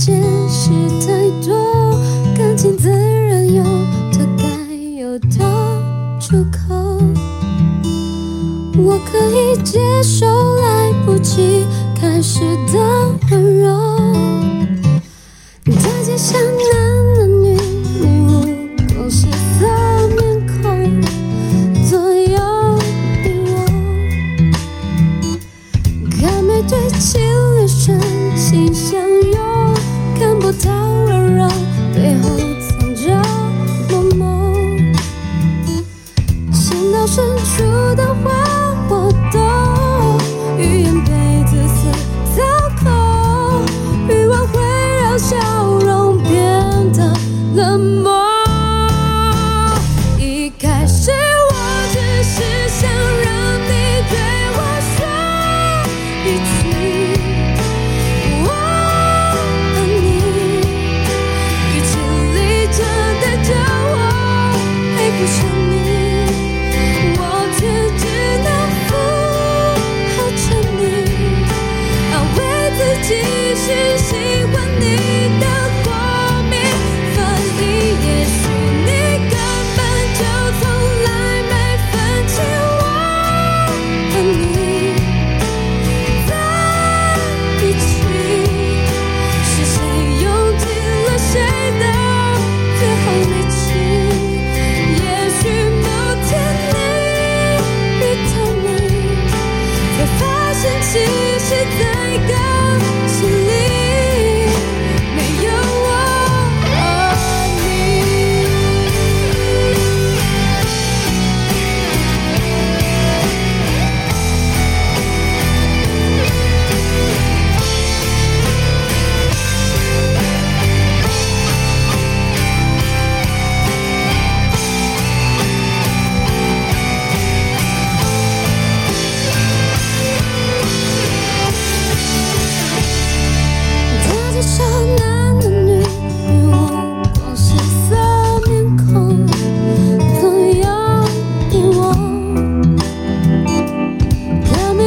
解释太多感情自然有它该有的出口我可以接受来不及开始的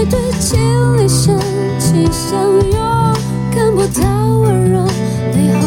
对情侣生气相拥看不到温柔美好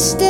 stay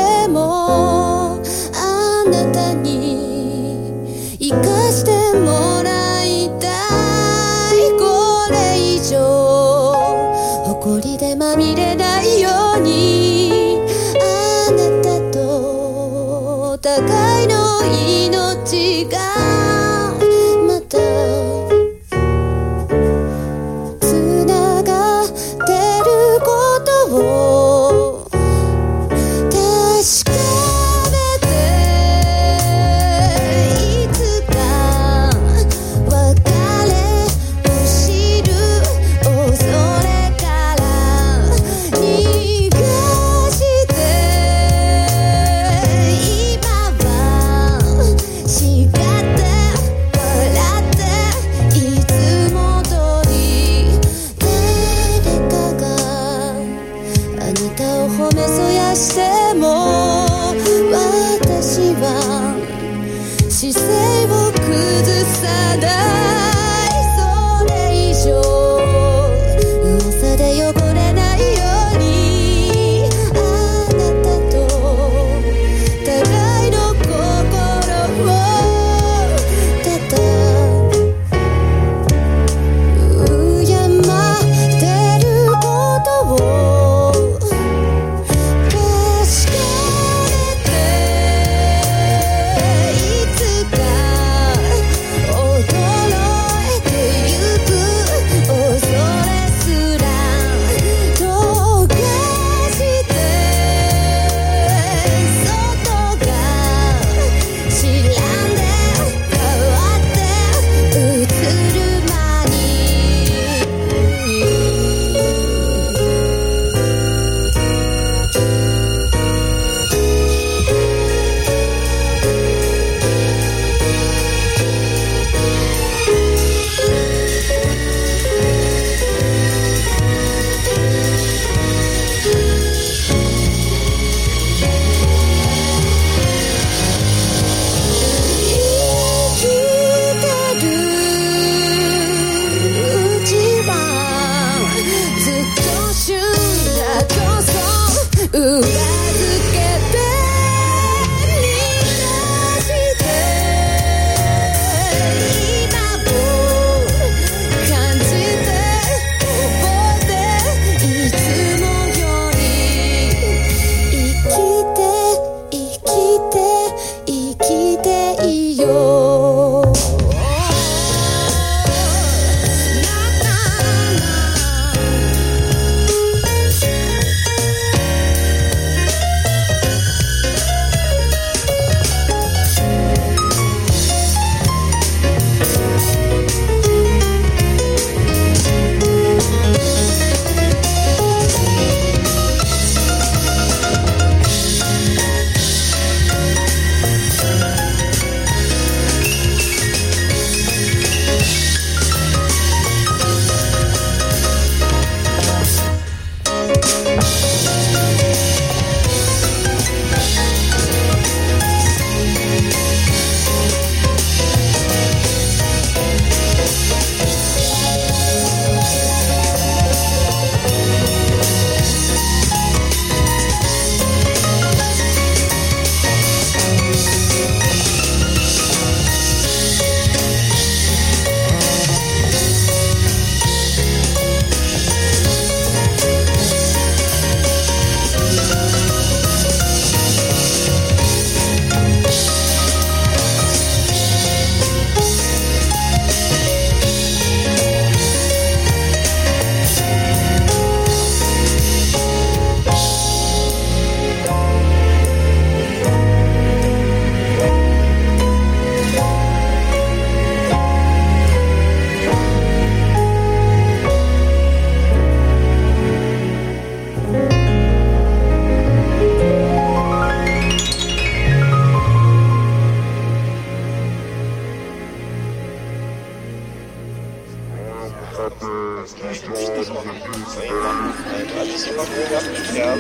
das nicht los, wir müssen alles immer ruhig, ja.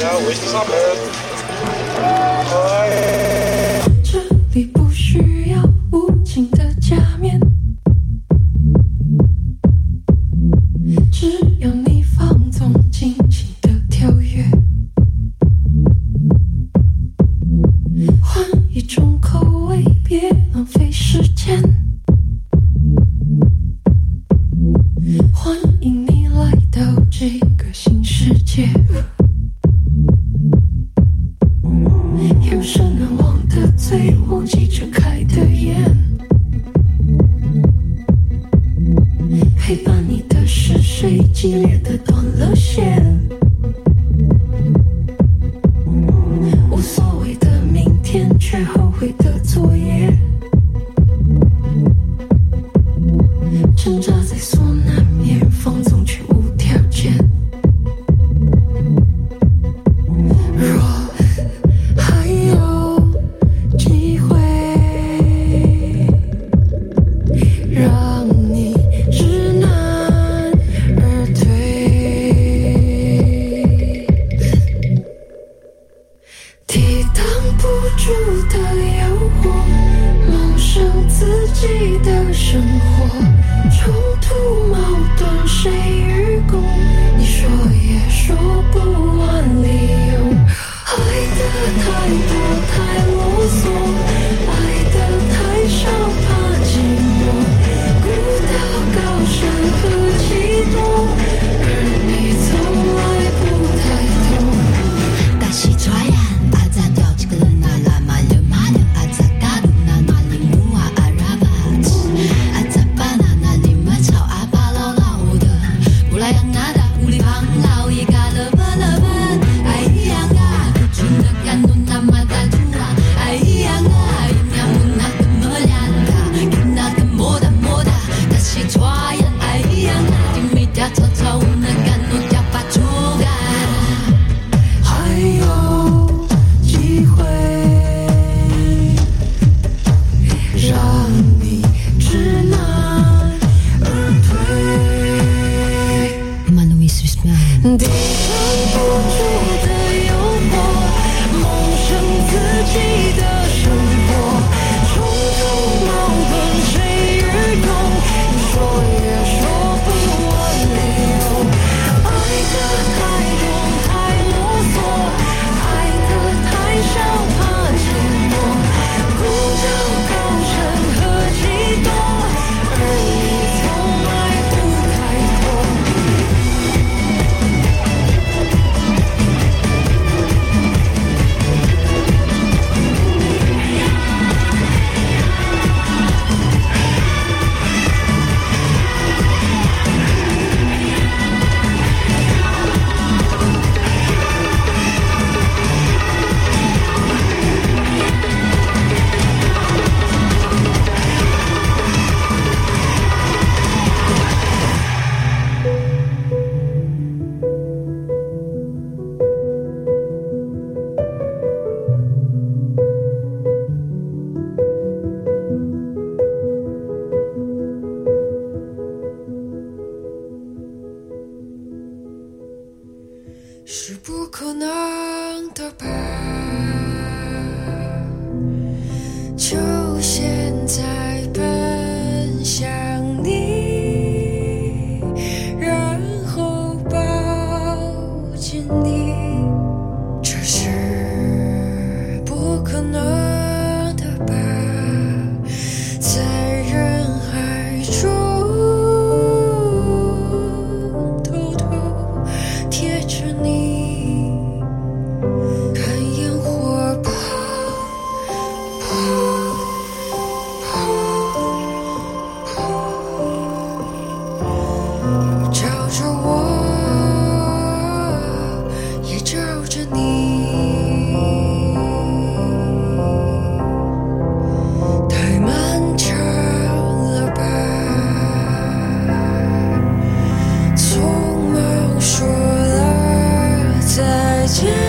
Ja, ruhig zusammen. Oi. 激烈的断了线。you.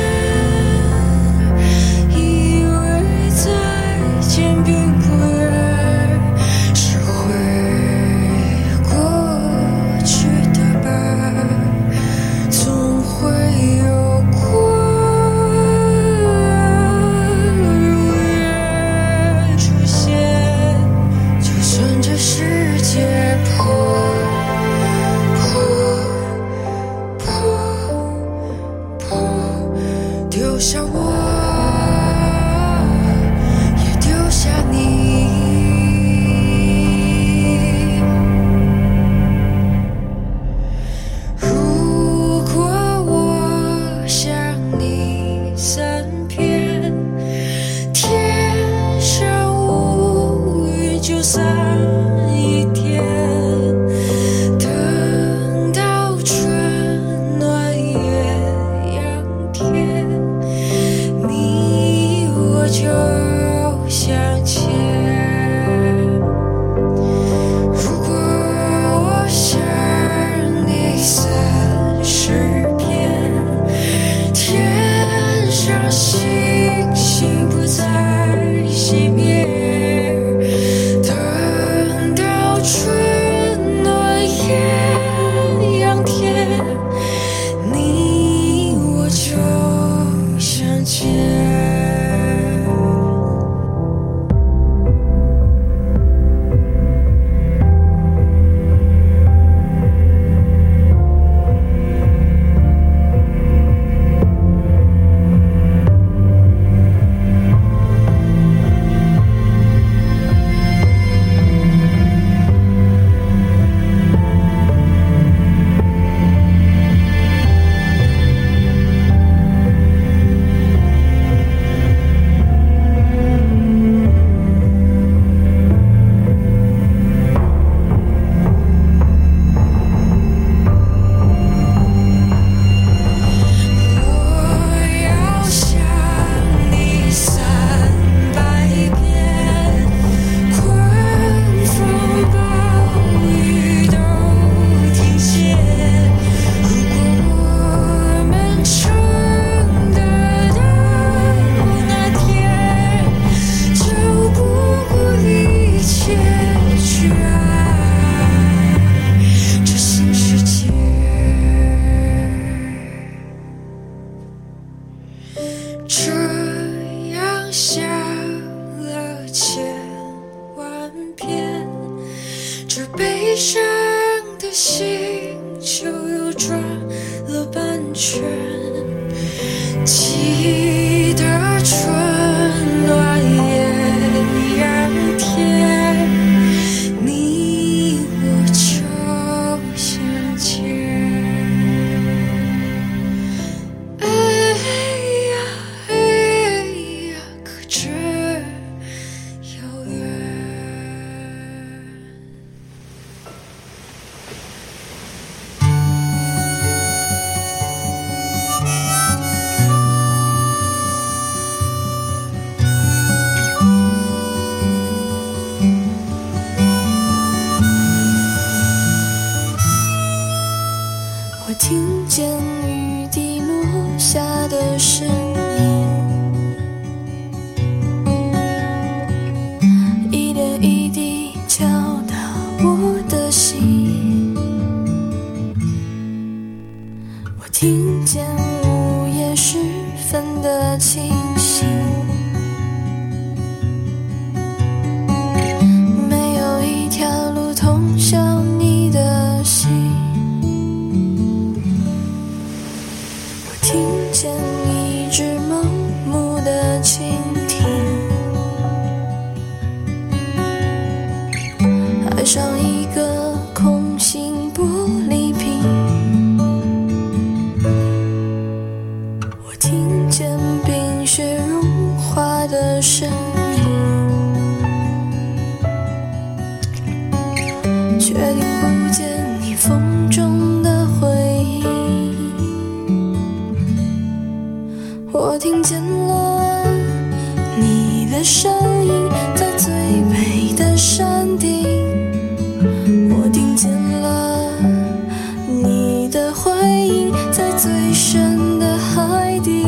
最深的海底，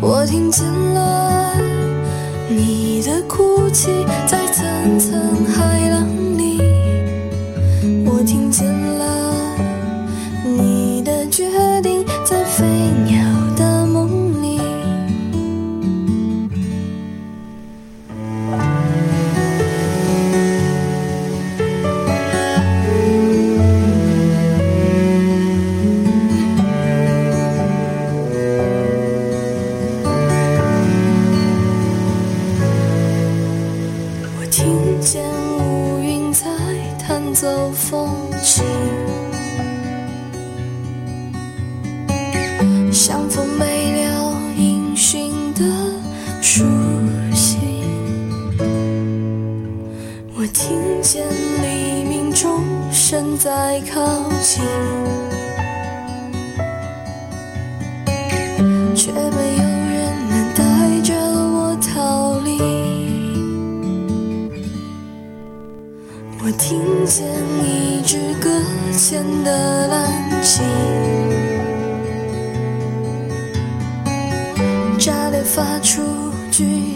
我听见了你的哭泣，在层层海。相逢没了音讯的书信我听见黎明钟声在靠近。发出句。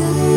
我